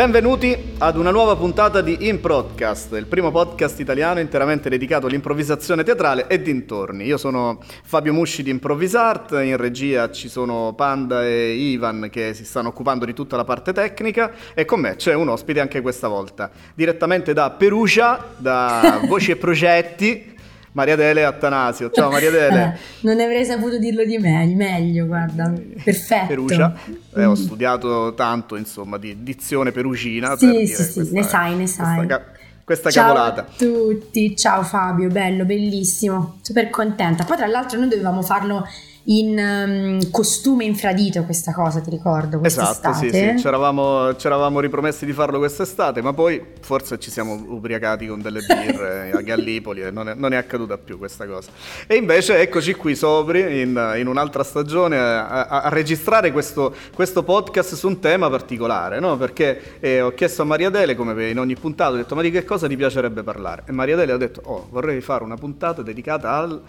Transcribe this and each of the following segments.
Benvenuti ad una nuova puntata di In Podcast, il primo podcast italiano interamente dedicato all'improvvisazione teatrale e dintorni. Io sono Fabio Musci di Improvvisart, in regia ci sono Panda e Ivan che si stanno occupando di tutta la parte tecnica e con me c'è un ospite anche questa volta, direttamente da Perugia, da Voci e Progetti, Maria Dele Attanasio. Ciao Maria Dele. Non avrei saputo dirlo di me, meglio, guarda, perfetto. Perugia. Eh, ho studiato tanto, insomma, di dizione perugina. Sì, per sì, sì, questa, ne sai, ne sai. Questa, questa Ciao cavolata. a tutti, ciao Fabio, bello, bellissimo, super contenta. Poi tra l'altro noi dovevamo farlo in um, costume infradito questa cosa, ti ricordo, Esatto, sì, quest'estate. sì, c'eravamo, c'eravamo ripromessi di farlo quest'estate, ma poi forse ci siamo ubriacati con delle birre a Gallipoli e non è, non è accaduta più questa cosa. E invece eccoci qui sobri in, in un'altra stagione a, a- a registrare questo, questo podcast su un tema particolare, no? Perché eh, ho chiesto a Maria Dele, come in ogni puntata, ho detto ma di che cosa ti piacerebbe parlare? E Maria Dele ha detto oh vorrei fare una puntata dedicata al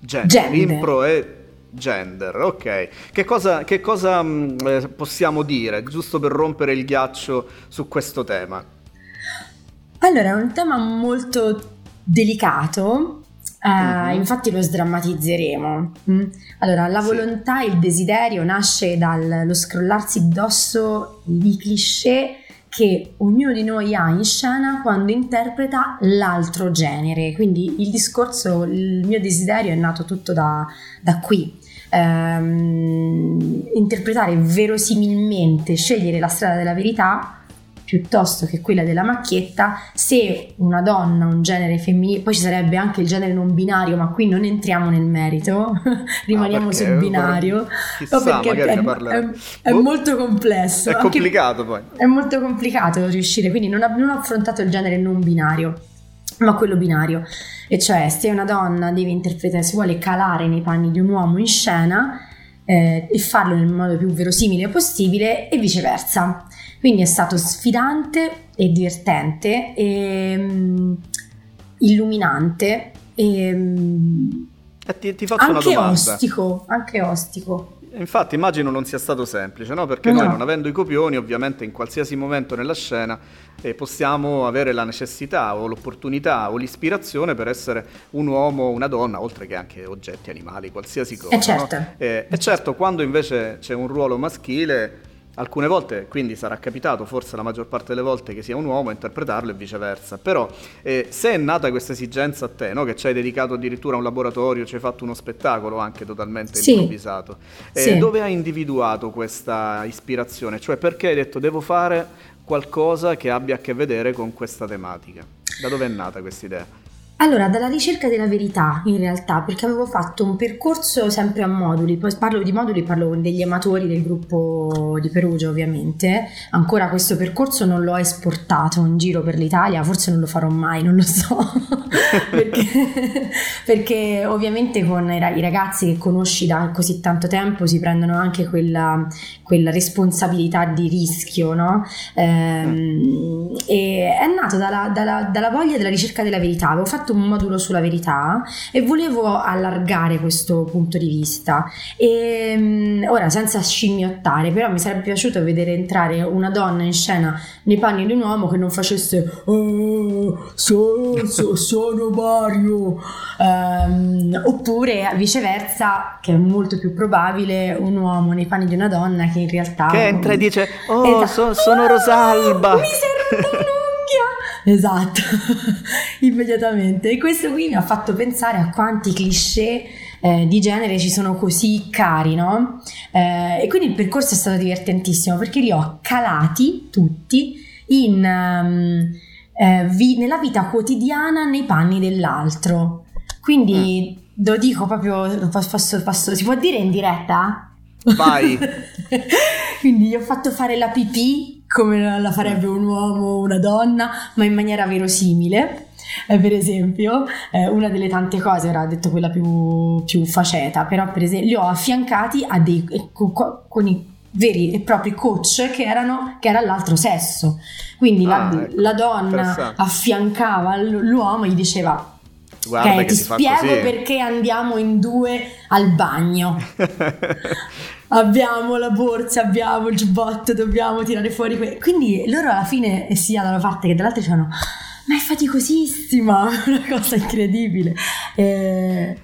genere, impro e gender, ok. Che cosa, che cosa mh, eh, possiamo dire, giusto per rompere il ghiaccio su questo tema? Allora, è un tema molto delicato, eh, Mhm. infatti lo sdrammatizzeremo. mm. Allora, la Sì. volontà, il desiderio nasce dallo scrollarsi addosso di cliché che ognuno di noi ha in scena quando interpreta l'altro genere. Quindi il discorso, il mio desiderio è nato tutto da, da qui. Ehm, interpretare verosimilmente, scegliere la strada della verità piuttosto che quella della macchietta, se una donna, un genere femminile, poi ci sarebbe anche il genere non binario, ma qui non entriamo nel merito, rimaniamo Ah, sul binario, Chissà, no, perché è, è- è Boh, molto complesso. È anche- complicato poi. è molto complicato riuscire, quindi non, non ho affrontato il genere non binario, ma quello binario. E cioè, se una donna deve interpretare, si vuole calare nei panni di un uomo in scena eh, e farlo nel modo più verosimile possibile e viceversa. Quindi è stato sfidante e divertente e mm, illuminante e E ti, ti faccio una anche domanda. ostico, anche ostico. Infatti immagino non sia stato semplice, no? Perché No. noi non avendo i copioni, ovviamente in qualsiasi momento nella scena eh, possiamo avere la necessità o l'opportunità o l'ispirazione per essere un uomo o una donna, oltre che anche oggetti, animali, qualsiasi cosa. Eh, certo. no? Eh, e certo, quando invece c'è un ruolo maschile, alcune volte, quindi sarà capitato, forse la maggior parte delle volte, che sia un uomo a interpretarlo e viceversa. Però eh, se è nata questa esigenza a te, no? che ci hai dedicato addirittura a un laboratorio, ci hai fatto uno spettacolo anche totalmente Sì. improvvisato, eh, Sì. dove hai individuato questa ispirazione? Cioè perché hai detto devo fare qualcosa che abbia a che vedere con questa tematica? Da dove è nata questa idea? Allora, dalla ricerca della verità in realtà, perché avevo fatto un percorso sempre a moduli, poi parlo di moduli, parlo con degli amatori del gruppo di Perugia ovviamente, ancora questo percorso non l'ho esportato in giro per l'Italia, forse non lo farò mai, non lo so, perché, perché ovviamente con i ra- i ragazzi che conosci da così tanto tempo si prendono anche quella, quella responsabilità di rischio, no? Ehm, e è nato dalla, dalla- dalla voglia della ricerca della verità. Avevo fatto un modulo sulla verità e volevo allargare questo punto di vista. E mm, ora, senza scimmiottare, però mi sarebbe piaciuto vedere entrare una donna in scena nei panni di un uomo che non facesse "Oh, so- so- sono Mario Ehm, oppure viceversa che è molto più probabile un uomo nei panni di una donna che in realtà Che entra e dice, oh, Esatto. so- sono "Oh, Rosalba. mi serve esatto immediatamente e questo qui mi ha fatto pensare a quanti cliché eh, di genere ci sono così cari no? Eh, e quindi il percorso è stato divertentissimo perché li ho calati tutti in, ehm, eh, vi- nella vita quotidiana nei panni dell'altro quindi lo dico proprio posso- posso- si può dire in diretta? Vai. Quindi gli ho fatto fare la pipì come la la farebbe un uomo o una donna, ma in maniera verosimile. Eh, per esempio, eh, una delle tante cose, ora ho detto quella più, più faceta, però per esempio li ho affiancati a dei, eh, co- co- con i veri e propri coach che erano che era l'altro sesso. Quindi la, Ah, ecco, la donna affiancava l'uomo e gli diceva Guarda ok, che ti si fa spiego perché andiamo in due al bagno. abbiamo la borsa, abbiamo il giubbotto, dobbiamo tirare fuori. que-". Quindi loro alla fine, sia da una parte che dall'altra, dicevano: Ma è faticosissima, una cosa incredibile. Eh,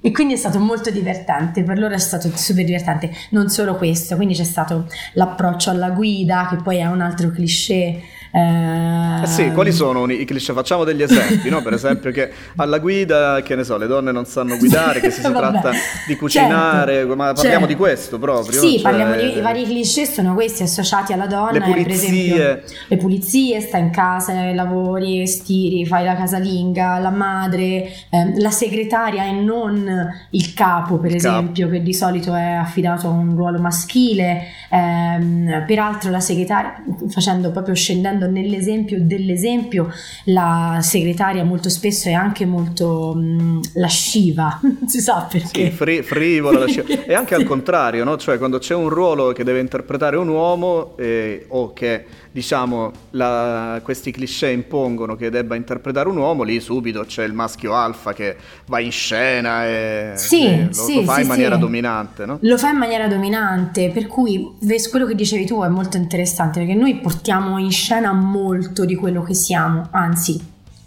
e quindi è stato molto divertente, per loro è stato super divertente. Non solo questo, quindi c'è stato l'approccio alla guida, che poi è un altro cliché. Eh, Eh sì, quali sono i cliché? Facciamo degli esempi, no? Per esempio che alla guida, che ne so, le donne non sanno guidare, che si Vabbè, tratta di cucinare, certo, ma parliamo certo. di questo proprio? Sì, cioè- parliamo di i vari cliché sono questi associati alla donna, Le eh, per pulizie. esempio le pulizie, stai in casa, lavori, stiri, fai la casalinga, la madre, ehm, la segretaria e non il capo, per Il capo. esempio, che di solito è affidato a un ruolo maschile. Ehm, peraltro la segretaria, facendo proprio scendendo nell'esempio dell'esempio, la segretaria molto spesso è anche molto mh, lasciva, non si sa perché. Sì, fri- frivola, lascia- e anche al Sì. contrario, no? Cioè quando c'è un ruolo che deve interpretare un uomo eh, o che diciamo la- questi cliché impongono che debba interpretare un uomo, lì subito c'è il maschio alfa che va in scena e Sì, e lo, sì, lo fa sì, in maniera dominante, no? Lo fa in maniera dominante, per cui quello che dicevi tu è molto interessante perché noi portiamo in scena molto di quello che siamo, anzi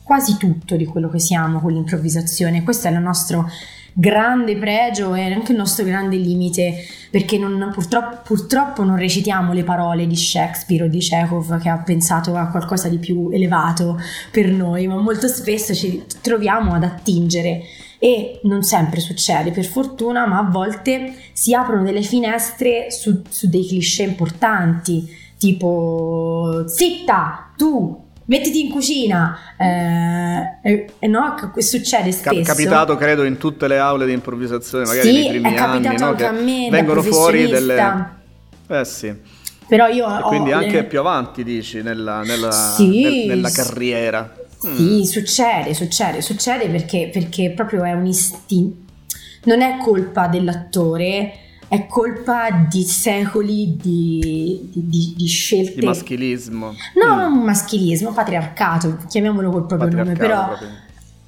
quasi tutto di quello che siamo con l'improvvisazione. Questo è il nostro grande pregio e anche il nostro grande limite perché non- purtroppo, purtroppo non recitiamo le parole di Shakespeare o di Chekhov che ha pensato a qualcosa di più elevato per noi, ma molto spesso ci troviamo ad attingere e non sempre succede per fortuna, ma a volte si aprono delle finestre su, su dei cliché importanti, tipo zitta, tu mettiti in cucina, eh, e, e no, succede spesso. capitato credo in tutte le aule di improvvisazione, magari Sì, nei primi è capitato anni, no? anche che a me, vengono fuori delle... Eh sì, Però io e quindi anche le- più avanti dici nella, nella- Sì, nel- nella carriera. Mm. Sì, succede, succede, succede perché, perché proprio è un istinto. Non è colpa dell'attore, è colpa di secoli di, di- di- scelte. Di maschilismo. No, Mm. non maschilismo, patriarcato, chiamiamolo col proprio nome, però, proprio.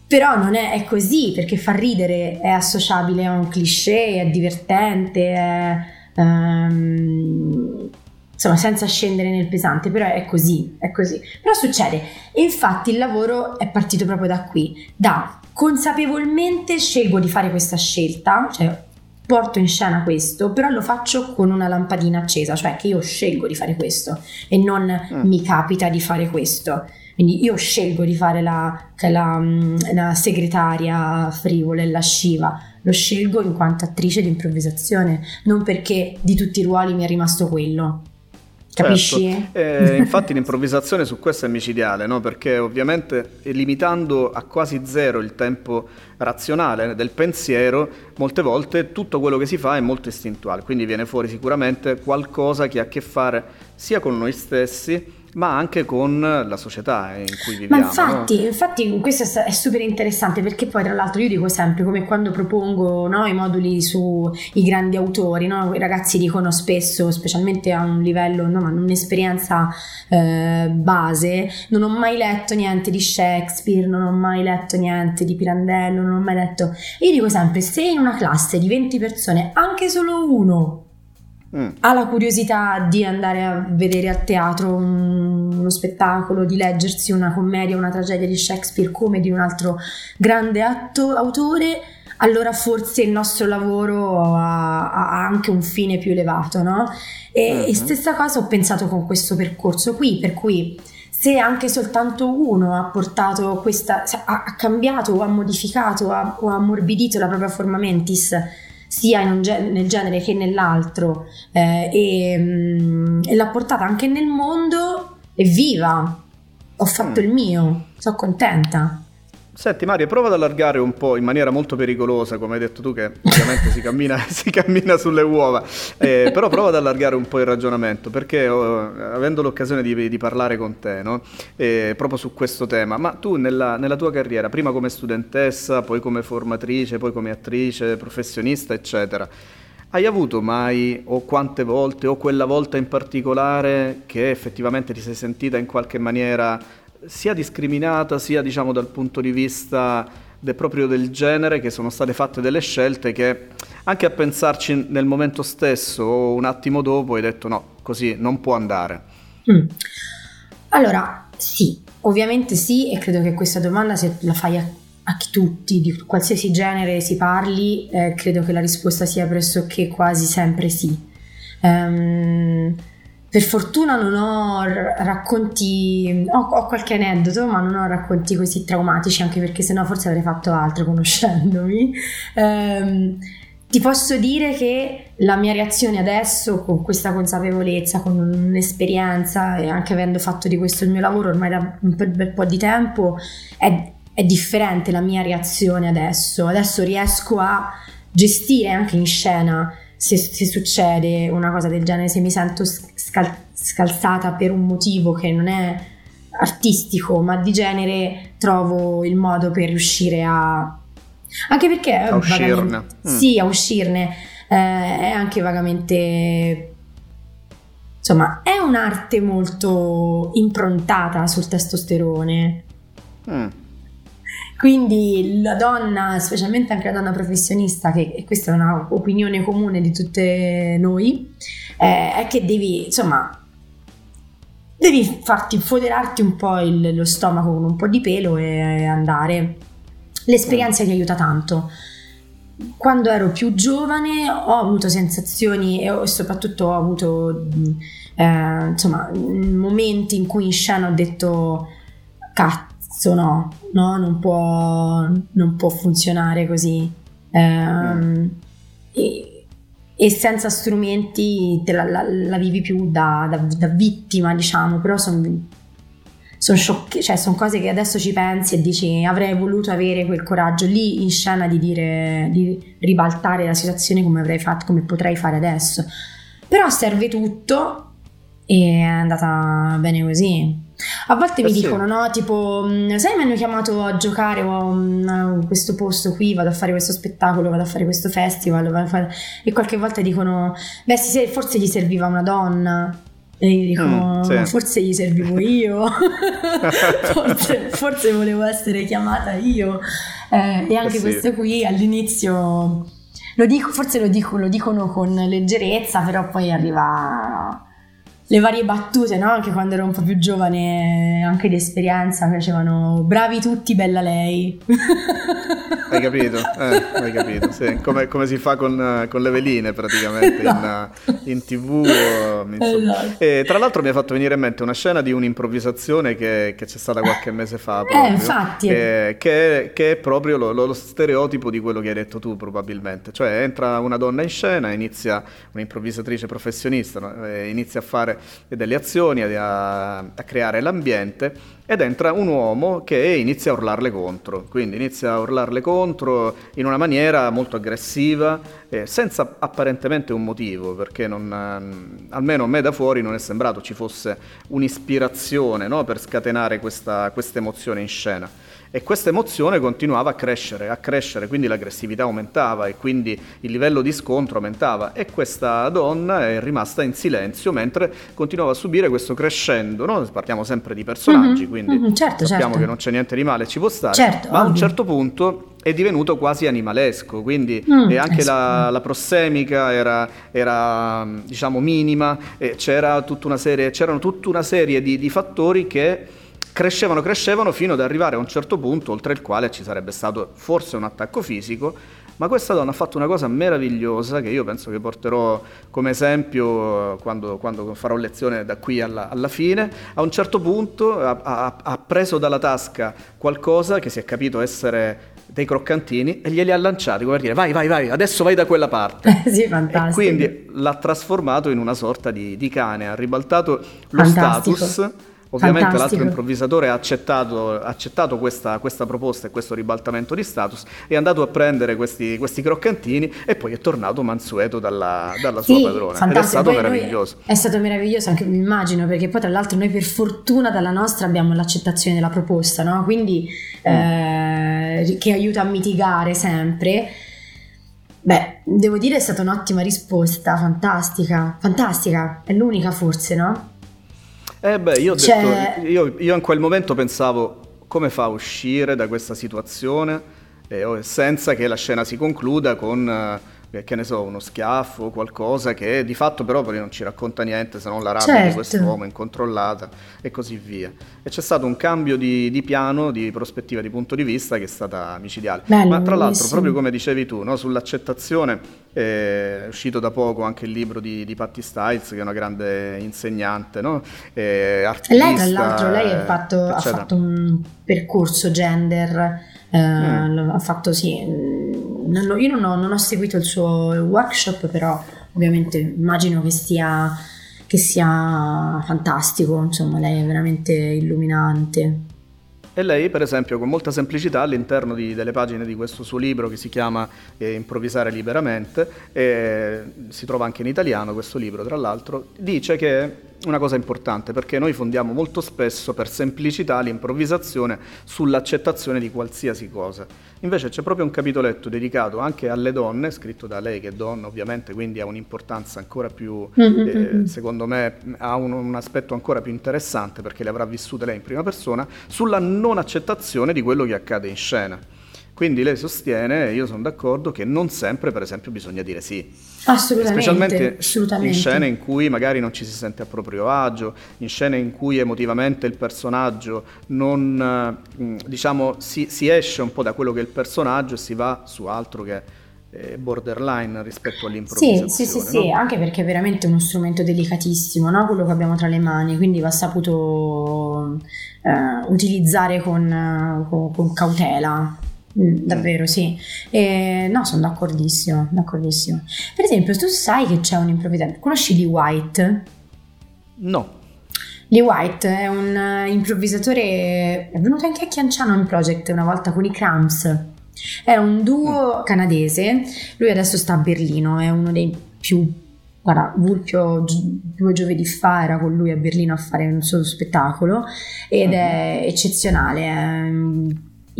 però non è, è così perché fa ridere, è associabile a un cliché, è divertente, è, ehm, insomma senza scendere nel pesante, però è così, è così. Però succede e infatti il lavoro è partito proprio da qui, da consapevolmente scelgo di fare questa scelta, cioè porto in scena questo, però lo faccio con una lampadina accesa, cioè che io scelgo di fare questo e non Mm. mi capita di fare questo. Quindi io scelgo di fare la, la, mm, la segretaria frivola e lasciva, lo scelgo in quanto attrice di improvvisazione, non perché di tutti i ruoli mi è rimasto quello. Capisci? Certo. Eh, infatti l'improvvisazione su questo è micidiale, no? perché ovviamente eh, limitando a quasi zero il tempo razionale del pensiero, molte volte tutto quello che si fa è molto istintuale, quindi viene fuori sicuramente qualcosa che ha a che fare sia con noi stessi, ma anche con la società in cui Ma viviamo. infatti, infatti questo è super interessante perché poi tra l'altro io dico sempre come quando propongo no, i moduli sui grandi autori, no, i ragazzi dicono spesso, specialmente a un livello, no, ma un'esperienza eh, base, non ho mai letto niente di Shakespeare, non ho mai letto niente di Pirandello, non ho mai letto... Io dico sempre, se in una classe di 20 persone anche solo uno Mm. ha la curiosità di andare a vedere a teatro un- uno spettacolo, di leggersi una commedia, una tragedia di Shakespeare come di un altro grande atto, autore, allora forse il nostro lavoro ha, ha anche un fine più elevato, no? E, e Mhm. stessa cosa ho pensato con questo percorso qui, per cui se anche soltanto uno ha portato questa, ha, cambiato o ha modificato ha- o ha ammorbidito la propria forma mentis, sia in un gen- nel genere che nell'altro, eh, e, mm, e l'ha portata anche nel mondo, evviva! Ho fatto Mm. il mio, sono contenta. Senti Mario, prova ad allargare un po' in maniera molto pericolosa, come hai detto tu, che ovviamente si, cammina, si cammina sulle uova, eh, però prova ad allargare un po' il ragionamento, perché oh, avendo l'occasione di, di parlare con te, no? Eh, proprio su questo tema, ma tu nella, nella tua carriera, prima come studentessa, poi come formatrice, poi come attrice, professionista, eccetera, hai avuto mai, o quante volte, o quella volta in particolare, che effettivamente ti sei sentita in qualche maniera sia discriminata, sia diciamo dal punto di vista è proprio del genere che sono state fatte delle scelte che anche a pensarci nel momento stesso o un attimo dopo hai detto no, così non può andare. Mm. Allora, sì, ovviamente sì e credo che questa domanda se la fai a, a tutti, di qualsiasi genere si parli, eh, credo che la risposta sia pressoché quasi sempre sì. Um, per fortuna non ho racconti, ho, ho, qualche aneddoto, ma non ho racconti così traumatici, anche perché sennò forse avrei fatto altro conoscendomi. Um, ti posso dire che la mia reazione adesso, con questa consapevolezza, con un'esperienza e anche avendo fatto di questo il mio lavoro ormai da un bel po' di tempo, è, è differente la mia reazione adesso. Adesso riesco a gestire anche in scena se, se, succede una cosa del genere, se mi sento scal- scalzata per un motivo che non è artistico ma di genere, trovo il modo per riuscire a... Anche perché... A uscirne. Mm. Sì, a uscirne. Eh, è anche vagamente... Insomma, è un'arte molto improntata sul testosterone. Mm. Quindi la donna, specialmente anche la donna professionista, che e questa è un'opinione comune di tutte noi, eh, è che devi, insomma, devi farti foderarti un po' il, lo stomaco con un po' di pelo e andare. L'esperienza ti aiuta tanto. Quando ero più giovane ho avuto sensazioni e soprattutto ho avuto eh, insomma, momenti in cui in scena ho detto cazzo no, no? Non, può, non può funzionare così. Eh, e, e, senza strumenti la, la, la vivi più da, da, da, vittima, diciamo, però sono son sciocche, cioè sono cose che adesso ci pensi e dici avrei voluto avere quel coraggio lì in scena di dire di ribaltare la situazione come avrei fatto, come potrei fare adesso. Però serve tutto e è andata bene così. A volte eh mi sì. dicono, no, tipo, mm, sai, mi hanno chiamato a giocare mm, a questo posto qui, vado a fare questo spettacolo, vado a fare questo festival, fare... e qualche volta dicono, beh, sì, forse gli serviva una donna. E io dico, mm, sì. forse gli servivo io, forse, forse, volevo essere chiamata io. Eh, e anche sì. questo qui all'inizio, lo dico, forse lo, dico, lo dicono con leggerezza, però poi arriva le varie battute, no? Anche quando ero un po' più giovane, anche di esperienza, facevano bravi tutti, bella lei. Hai capito? Eh, hai capito, sì. come, come, si fa con, con, le veline praticamente esatto. in, in, tv. Esatto. E tra l'altro mi ha fatto venire in mente una scena di un'improvvisazione che, che c'è stata qualche mese fa. Eh, proprio, eh, infatti. Che, che, che è proprio lo, lo, stereotipo di quello che hai detto tu probabilmente. Cioè entra una donna in scena, inizia un'improvvisatrice professionista, no? inizia a fare delle azioni, a, a creare l'ambiente ed entra un uomo che inizia a urlarle contro, quindi inizia a urlarle contro in una maniera molto aggressiva, eh, senza apparentemente un motivo, perché non, eh, almeno a me da fuori non è sembrato ci fosse un'ispirazione no, per scatenare questa, questa emozione in scena e questa emozione continuava a crescere, a crescere, quindi l'aggressività aumentava e quindi il livello di scontro aumentava e questa donna è rimasta in silenzio mentre continuava a subire questo crescendo, no? parliamo sempre di personaggi, mm-hmm, quindi mm-hmm, certo, sappiamo certo. che non c'è niente di male, ci può stare, certo, ma ovvio. a un certo punto è divenuto quasi animalesco, quindi mm, anche la, la, prossemica era, era, diciamo minima, c'era tutta serie, c'erano tutta una serie di, di fattori che crescevano, crescevano fino ad arrivare a un certo punto oltre il quale ci sarebbe stato forse un attacco fisico, ma questa donna ha fatto una cosa meravigliosa che io penso che porterò come esempio quando, quando farò lezione da qui alla, alla, fine. A un certo punto ha, ha, ha preso dalla tasca qualcosa che si è capito essere dei croccantini e glieli ha lanciati come per dire vai vai vai adesso vai da quella parte sì, fantastico. e quindi l'ha trasformato in una sorta di, di cane ha ribaltato lo fantastico. status Ovviamente Fantastico. l'altro improvvisatore ha accettato, accettato questa, questa, proposta e questo ribaltamento di status, è andato a prendere questi, questi croccantini e poi è tornato mansueto dalla, dalla sì, sua padrona. Fantastico. Ed è stato poi meraviglioso. È stato meraviglioso, anche mi immagino, perché poi tra l'altro noi per fortuna dalla nostra abbiamo l'accettazione della proposta, no? quindi mm. eh, che aiuta a mitigare sempre. Beh, devo dire è stata un'ottima risposta, fantastica, fantastica, è l'unica forse, no? Eh beh, io, cioè... detto, io, io in quel momento pensavo come fa a uscire da questa situazione? Eh, senza che la scena si concluda con eh, che ne so, uno schiaffo, qualcosa che di fatto però poi non ci racconta niente se non la rabbia certo. di quest'uomo incontrollata e così via. E c'è stato un cambio di, di, piano, di prospettiva, di punto di vista che è stata micidiale. Bello, Ma tra l'altro, proprio come dicevi tu, no, sull'accettazione è uscito da poco anche il libro di, di Patti Stiles, che è una grande insegnante, no? artista, lei tra l'altro lei fatto, ha fatto un percorso gender eh, mm. ha fatto sì, non lo, io non ho, non ho, seguito il suo workshop, però ovviamente immagino che sia, che sia fantastico, insomma lei è veramente illuminante. E lei, per esempio, con molta semplicità all'interno di, delle pagine di questo suo libro che si chiama eh, Improvvisare liberamente, eh, si trova anche in italiano questo libro, tra l'altro, dice che una cosa importante perché noi fondiamo molto spesso per semplicità l'improvvisazione sull'accettazione di qualsiasi cosa. Invece c'è proprio un capitoletto dedicato anche alle donne, scritto da lei che è donna ovviamente, quindi ha un'importanza ancora più, mm-hmm. eh, secondo me, ha un, un, aspetto ancora più interessante perché le avrà vissute lei in prima persona, sulla non accettazione di quello che accade in scena. Quindi lei sostiene, e io sono d'accordo, che non sempre, per esempio, bisogna dire sì. Assolutamente. Specialmente assolutamente. in scene in cui magari non ci si sente a proprio agio, in scene in cui emotivamente il personaggio non, mm, diciamo, si, si esce un po' da quello che è il personaggio e si va su altro che è borderline rispetto all'improvvisazione. Sì, sì, sì, no? sì, anche perché è veramente uno strumento delicatissimo, no? quello che abbiamo tra le mani, quindi va saputo eh, utilizzare con, con, con cautela. Mm, davvero sì, eh, no, sono d'accordissimo, d'accordissimo. Per esempio, tu sai che c'è un improvvisatore, conosci Lee White? No. Lee White è un uh, improvvisatore, è venuto anche a Chianciano in project una volta con i Cramps. È un duo mm. canadese, lui adesso sta a Berlino, è uno dei più Guarda, Vulpio due giovedì fa era con lui a Berlino a fare un suo spettacolo ed mm-hmm. è eccezionale, è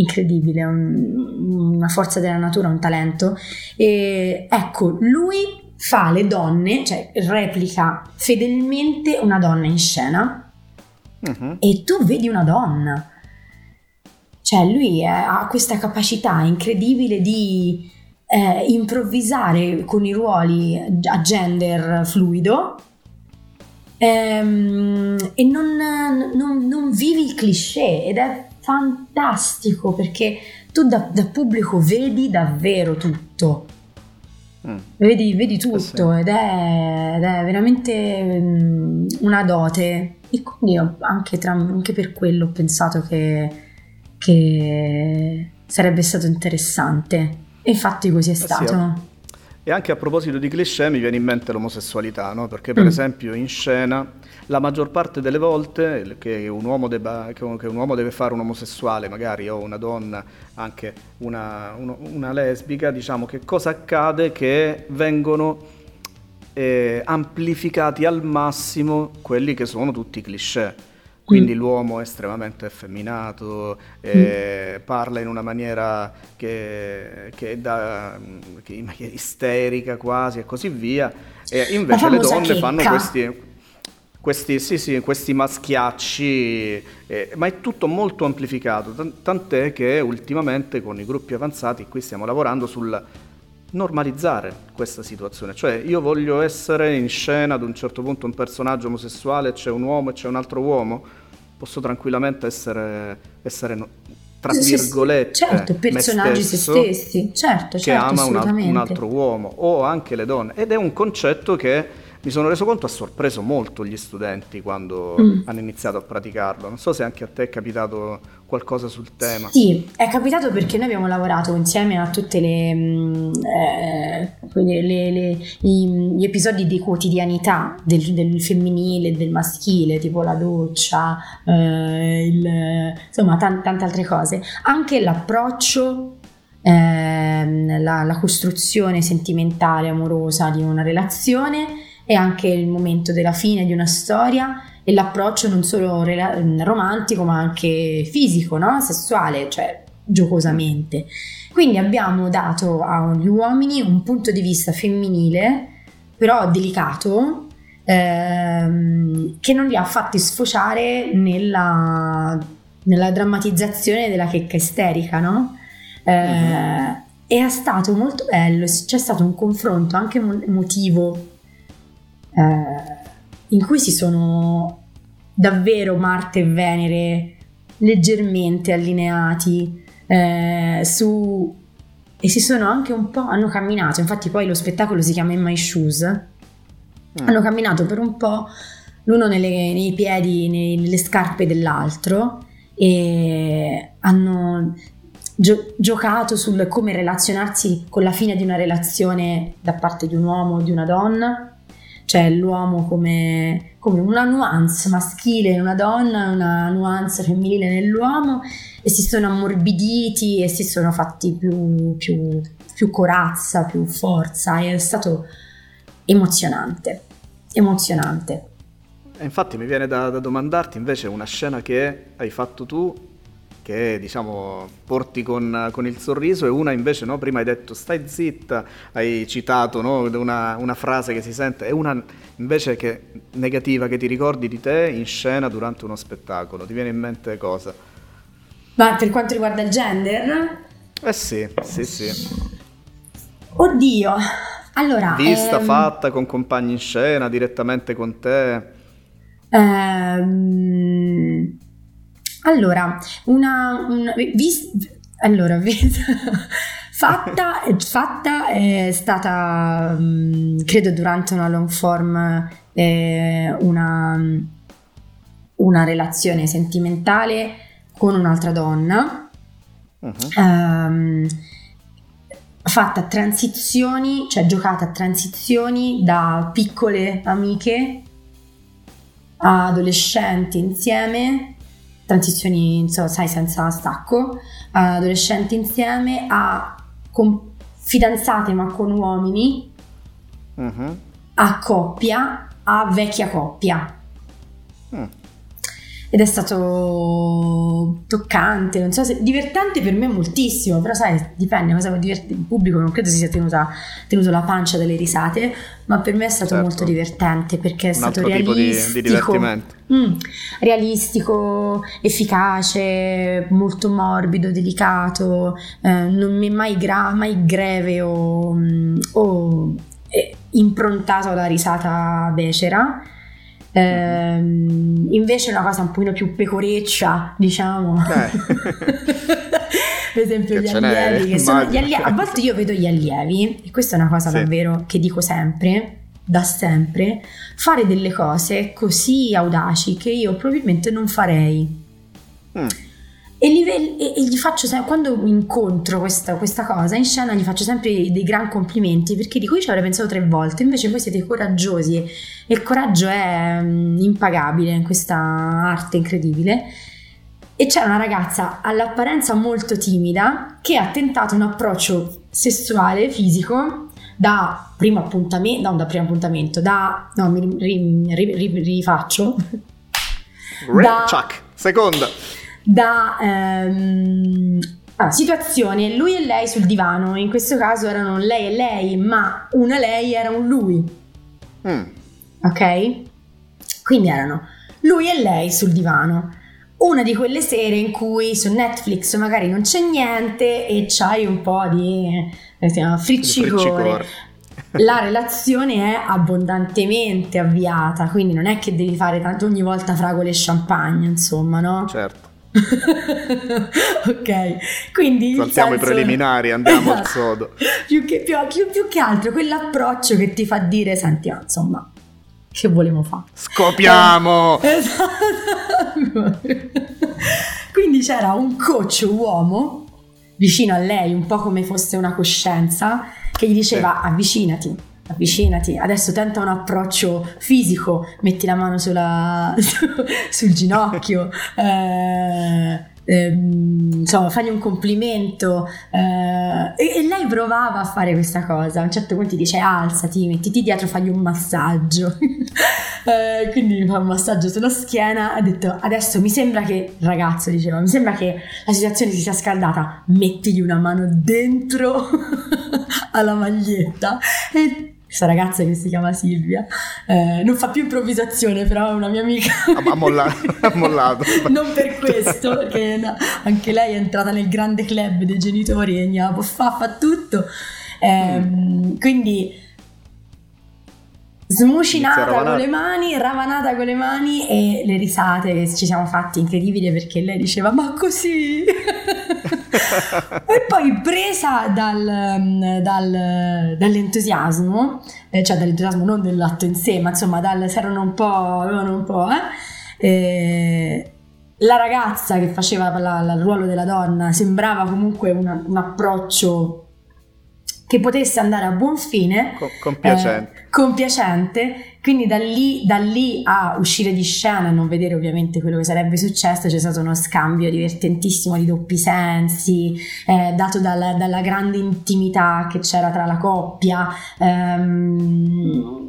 incredibile, un, una forza della natura, un talento. E ecco, lui fa le donne, cioè replica fedelmente una donna in scena uh-huh. e tu vedi una donna. Cioè lui è, ha questa capacità incredibile di eh, improvvisare con i ruoli a gender fluido ehm, e non, non, non vivi il cliché ed è fantastico perché tu da, da pubblico vedi davvero tutto. Mm. Vedi, vedi, tutto eh sì. ed, è, ed, è, veramente um, una dote. E quindi anche, tra, anche, per quello ho pensato che, che, sarebbe stato interessante. E infatti così è stato. Eh sì, e anche a proposito di cliché mi viene in mente l'omosessualità, no? perché per mm. esempio in scena la maggior parte delle volte che un, debba, che un, uomo deve fare un omosessuale, magari o una donna, anche una, una, una lesbica, diciamo che cosa accade? Che vengono eh, amplificati al massimo quelli che sono tutti i cliché quindi mm. l'uomo è estremamente effeminato, eh, mm. parla in una maniera che, che, è da, che maniera isterica quasi e così via, e invece le donne chicca. fanno questi, questi, sì, sì, questi maschiacci, eh, ma è tutto molto amplificato, tant'è che ultimamente con i gruppi avanzati qui stiamo lavorando sul normalizzare questa situazione, cioè io voglio essere in scena ad un certo punto un personaggio omosessuale, c'è un uomo e c'è un altro uomo, posso tranquillamente essere, essere tra virgolette, certo, personaggi se stessi, certo, che certo, ama un, un altro uomo o anche le donne. Ed è un concetto che mi sono reso conto ha sorpreso molto gli studenti quando mm. hanno iniziato a praticarlo. Non so se anche a te è capitato qualcosa sul tema. Sì, è capitato perché noi abbiamo lavorato insieme a tutti mm, eh, gli episodi di quotidianità del, del, femminile e del maschile, tipo la doccia, eh, il, insomma t- tante altre cose. Anche l'approccio eh, la, la, costruzione sentimentale, amorosa di una relazione è anche il momento della fine di una storia e l'approccio non solo rela- romantico ma anche fisico, no? sessuale, cioè giocosamente. Quindi abbiamo dato agli uomini un punto di vista femminile, però delicato, ehm, che non li ha fatti sfociare nella, nella drammatizzazione della checca isterica, no? Eh. E è stato molto bello, c'è stato un confronto anche emotivo eh, in cui si sono davvero Marte e Venere leggermente allineati eh, su e si sono anche un po' hanno camminato infatti poi lo spettacolo si chiama In My Shoes mm. hanno camminato per un po' l'uno nelle, nei piedi nei, nelle scarpe dell'altro e hanno gio- giocato sul come relazionarsi con la fine di una relazione da parte di un uomo o di una donna cioè l'uomo come, come una nuance maschile in una donna, una nuance femminile nell'uomo e si sono ammorbiditi e si sono fatti più, più, più corazza, più forza. È stato emozionante, emozionante. Infatti mi viene da, da domandarti invece una scena che hai fatto tu che diciamo porti con, con, il sorriso e una invece no, prima hai detto stai zitta, hai citato no, una, una, frase che si sente e una invece che negativa che ti ricordi di te in scena durante uno spettacolo, ti viene in mente cosa? Ma per quanto riguarda il gender? Eh sì, sì, sì. Oddio, allora... Vista, ehm... fatta con compagni in scena, direttamente con te? Ehm... Allora, una... una vis, allora, vis, fatta, fatta è stata, mm, credo, durante una long form, eh, una, una relazione sentimentale con un'altra donna. Uh-huh. Um, fatta a transizioni, cioè giocata a transizioni da piccole amiche a adolescenti insieme transizioni, insomma, sai, senza stacco, adolescenti insieme, a con fidanzate ma con uomini, uh-huh. a coppia, a vecchia coppia. Uh ed è stato toccante, non so se divertente per me moltissimo, però sai, dipende, cosa diverte il pubblico, non credo si sia tenuta, tenuto la pancia delle risate, ma per me è stato certo. molto divertente perché è Un stato realistico, di, di. Mm, realistico, efficace, molto morbido, delicato, eh, non mi è mai, gra- mai greve o, mm, o eh, improntato alla risata becera Ehm, invece una cosa un pochino più pecoreccia, diciamo. Eh. per esempio che gli allievi, sono, gli allievi, a volte io vedo gli allievi, e questa è una cosa sì. davvero che dico sempre, da sempre, fare delle cose così audaci che io probabilmente non farei. Mm. E, li, e, e gli faccio sempre, quando incontro questa, questa, cosa in scena, gli faccio sempre dei gran complimenti perché di cui ci avrei pensato tre volte. Invece voi siete coraggiosi e il coraggio è um, impagabile in questa arte incredibile. E c'era una ragazza all'apparenza molto timida che ha tentato un approccio sessuale, fisico, da primo appuntamento, no, da primo appuntamento, da, no, mi ri, ri, ri, rifaccio. da, Chuck, seconda da ehm, ah, situazione lui e lei sul divano, in questo caso erano lei e lei, ma una lei era un lui. Mm. Ok? Quindi erano lui e lei sul divano. Una di quelle sere in cui su Netflix magari non c'è niente e c'hai un po' di eh, friccicore. La relazione è abbondantemente avviata, quindi non è che devi fare tanto ogni volta fragole e champagne, insomma, no? Certo ok, quindi saltiamo senso... i preliminari, andiamo al sodo. Più che, più, più, più che, altro quell'approccio che ti fa dire, senti, ah, insomma, che volevo fare? Scopiamo! Eh, esatto. quindi c'era un coach uomo vicino a lei, un po' come fosse una coscienza, che gli diceva avvicinati avvicinati, adesso tenta un approccio fisico, metti la mano sulla, su, sul ginocchio, eh, ehm, insomma, fagli un complimento. Eh, e, e, lei provava a fare questa cosa. A un certo punto ti dice alzati, mettiti dietro, fagli un massaggio. eh, quindi mi fa un massaggio sulla schiena. Ha detto adesso mi sembra che, ragazzo, diceva, mi sembra che la situazione si sia scaldata. Mettigli una mano dentro alla maglietta. E questa ragazza che si chiama Silvia, eh, non fa più improvvisazione, però è una mia amica. ha, mollato, ha mollato. non per questo, perché no, anche lei è entrata nel grande club dei genitori e gna, fa, fa tutto. Eh, mm. Quindi smucinata con le mani, ravanata con le mani e le risate che ci siamo fatti incredibili perché lei diceva ma così e poi presa dal, dal, dall'entusiasmo eh, cioè dall'entusiasmo non dell'atto in sé ma insomma dal, si erano un po' avevano un po' eh, eh, la ragazza che faceva la, la, il ruolo della donna sembrava comunque una, un approccio che potesse andare a buon fine. Con, compiacente. Eh, compiacente. Quindi da lì, da lì, a uscire di scena e non vedere ovviamente quello che sarebbe successo c'è stato uno scambio divertentissimo di doppi sensi, eh, dato dalla, dalla, grande intimità che c'era tra la coppia. Ehm,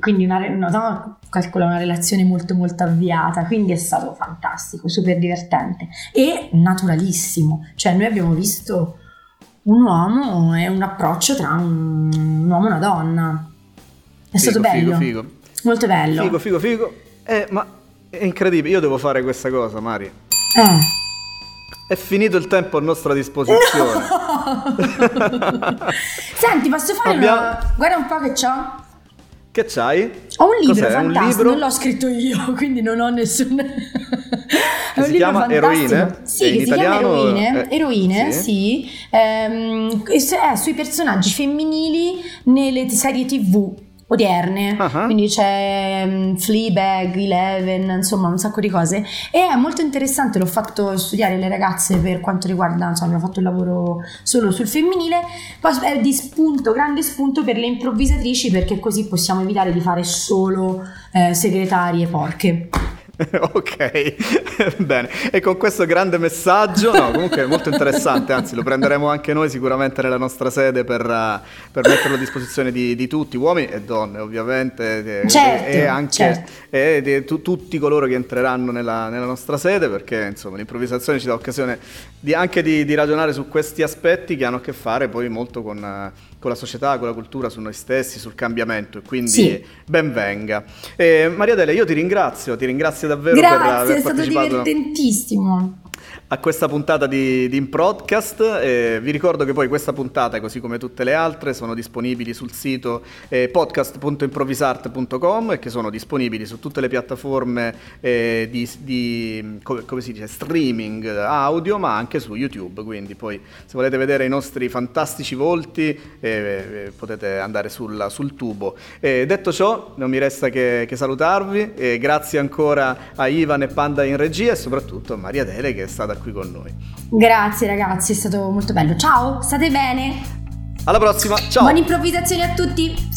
quindi una, no, calcola una relazione molto molto avviata, quindi è stato fantastico, super divertente e naturalissimo. Cioè noi abbiamo visto un uomo e un approccio tra un, un uomo e una donna. È figo, stato bello. Figo, figo. Molto bello. Figo, figo, figo. Eh, ma è incredibile, io devo fare questa cosa, Mari. Eh. È finito il tempo a nostra disposizione. No! Senti, posso fare Abbiamo... una... Guarda un po' che c'ho. Che c'hai? Ho un libro Cos'è? fantastico, un libro? non l'ho scritto io, quindi non ho nessun... È un si chiama fantastico. Eroine? Sì, che si chiama Eroine, eh, Eroine sì. sì. Ehm, è sui personaggi femminili nelle serie tv odierne, uh-huh. quindi c'è um, Fleabag, Eleven, insomma un sacco di cose e è molto interessante, l'ho fatto studiare le ragazze per quanto riguarda, insomma abbiamo fatto il lavoro solo sul femminile, poi è di spunto, grande spunto per le improvvisatrici perché così possiamo evitare di fare solo eh, segretarie porche. ok, bene. E con questo grande messaggio, no, comunque è molto interessante, anzi lo prenderemo anche noi sicuramente nella nostra sede per, uh, per metterlo a disposizione di, di, tutti, uomini e donne ovviamente, certo, e, anche certo. e di, tu, tutti coloro che entreranno nella, nella, nostra sede, perché insomma l'improvvisazione ci dà occasione di, anche di, di, ragionare su questi aspetti che hanno a che fare poi molto con... Uh, con la società, con la cultura, su noi stessi, sul cambiamento e quindi sì. ben venga. Eh, Maria Dele, io ti ringrazio, ti ringrazio davvero Grazie, per aver partecipato. Grazie, è stato divertentissimo a questa puntata di, di Improdcast. Eh, vi ricordo che poi questa puntata, così come tutte le altre, sono disponibili sul sito eh, podcast.improvisart.com e che sono disponibili su tutte le piattaforme eh, di, di come, come, dice, streaming audio, ma anche su YouTube. Quindi poi se volete vedere i nostri fantastici volti eh, eh, potete andare sul, sul tubo. detto ciò, non mi resta che, che salutarvi. grazie ancora a Ivan e Panda in regia e soprattutto a Maria Dele che stata qui con noi. Grazie ragazzi, è stato molto bello. Ciao, state bene? Alla prossima, ciao. Buone improvvisazioni a tutti.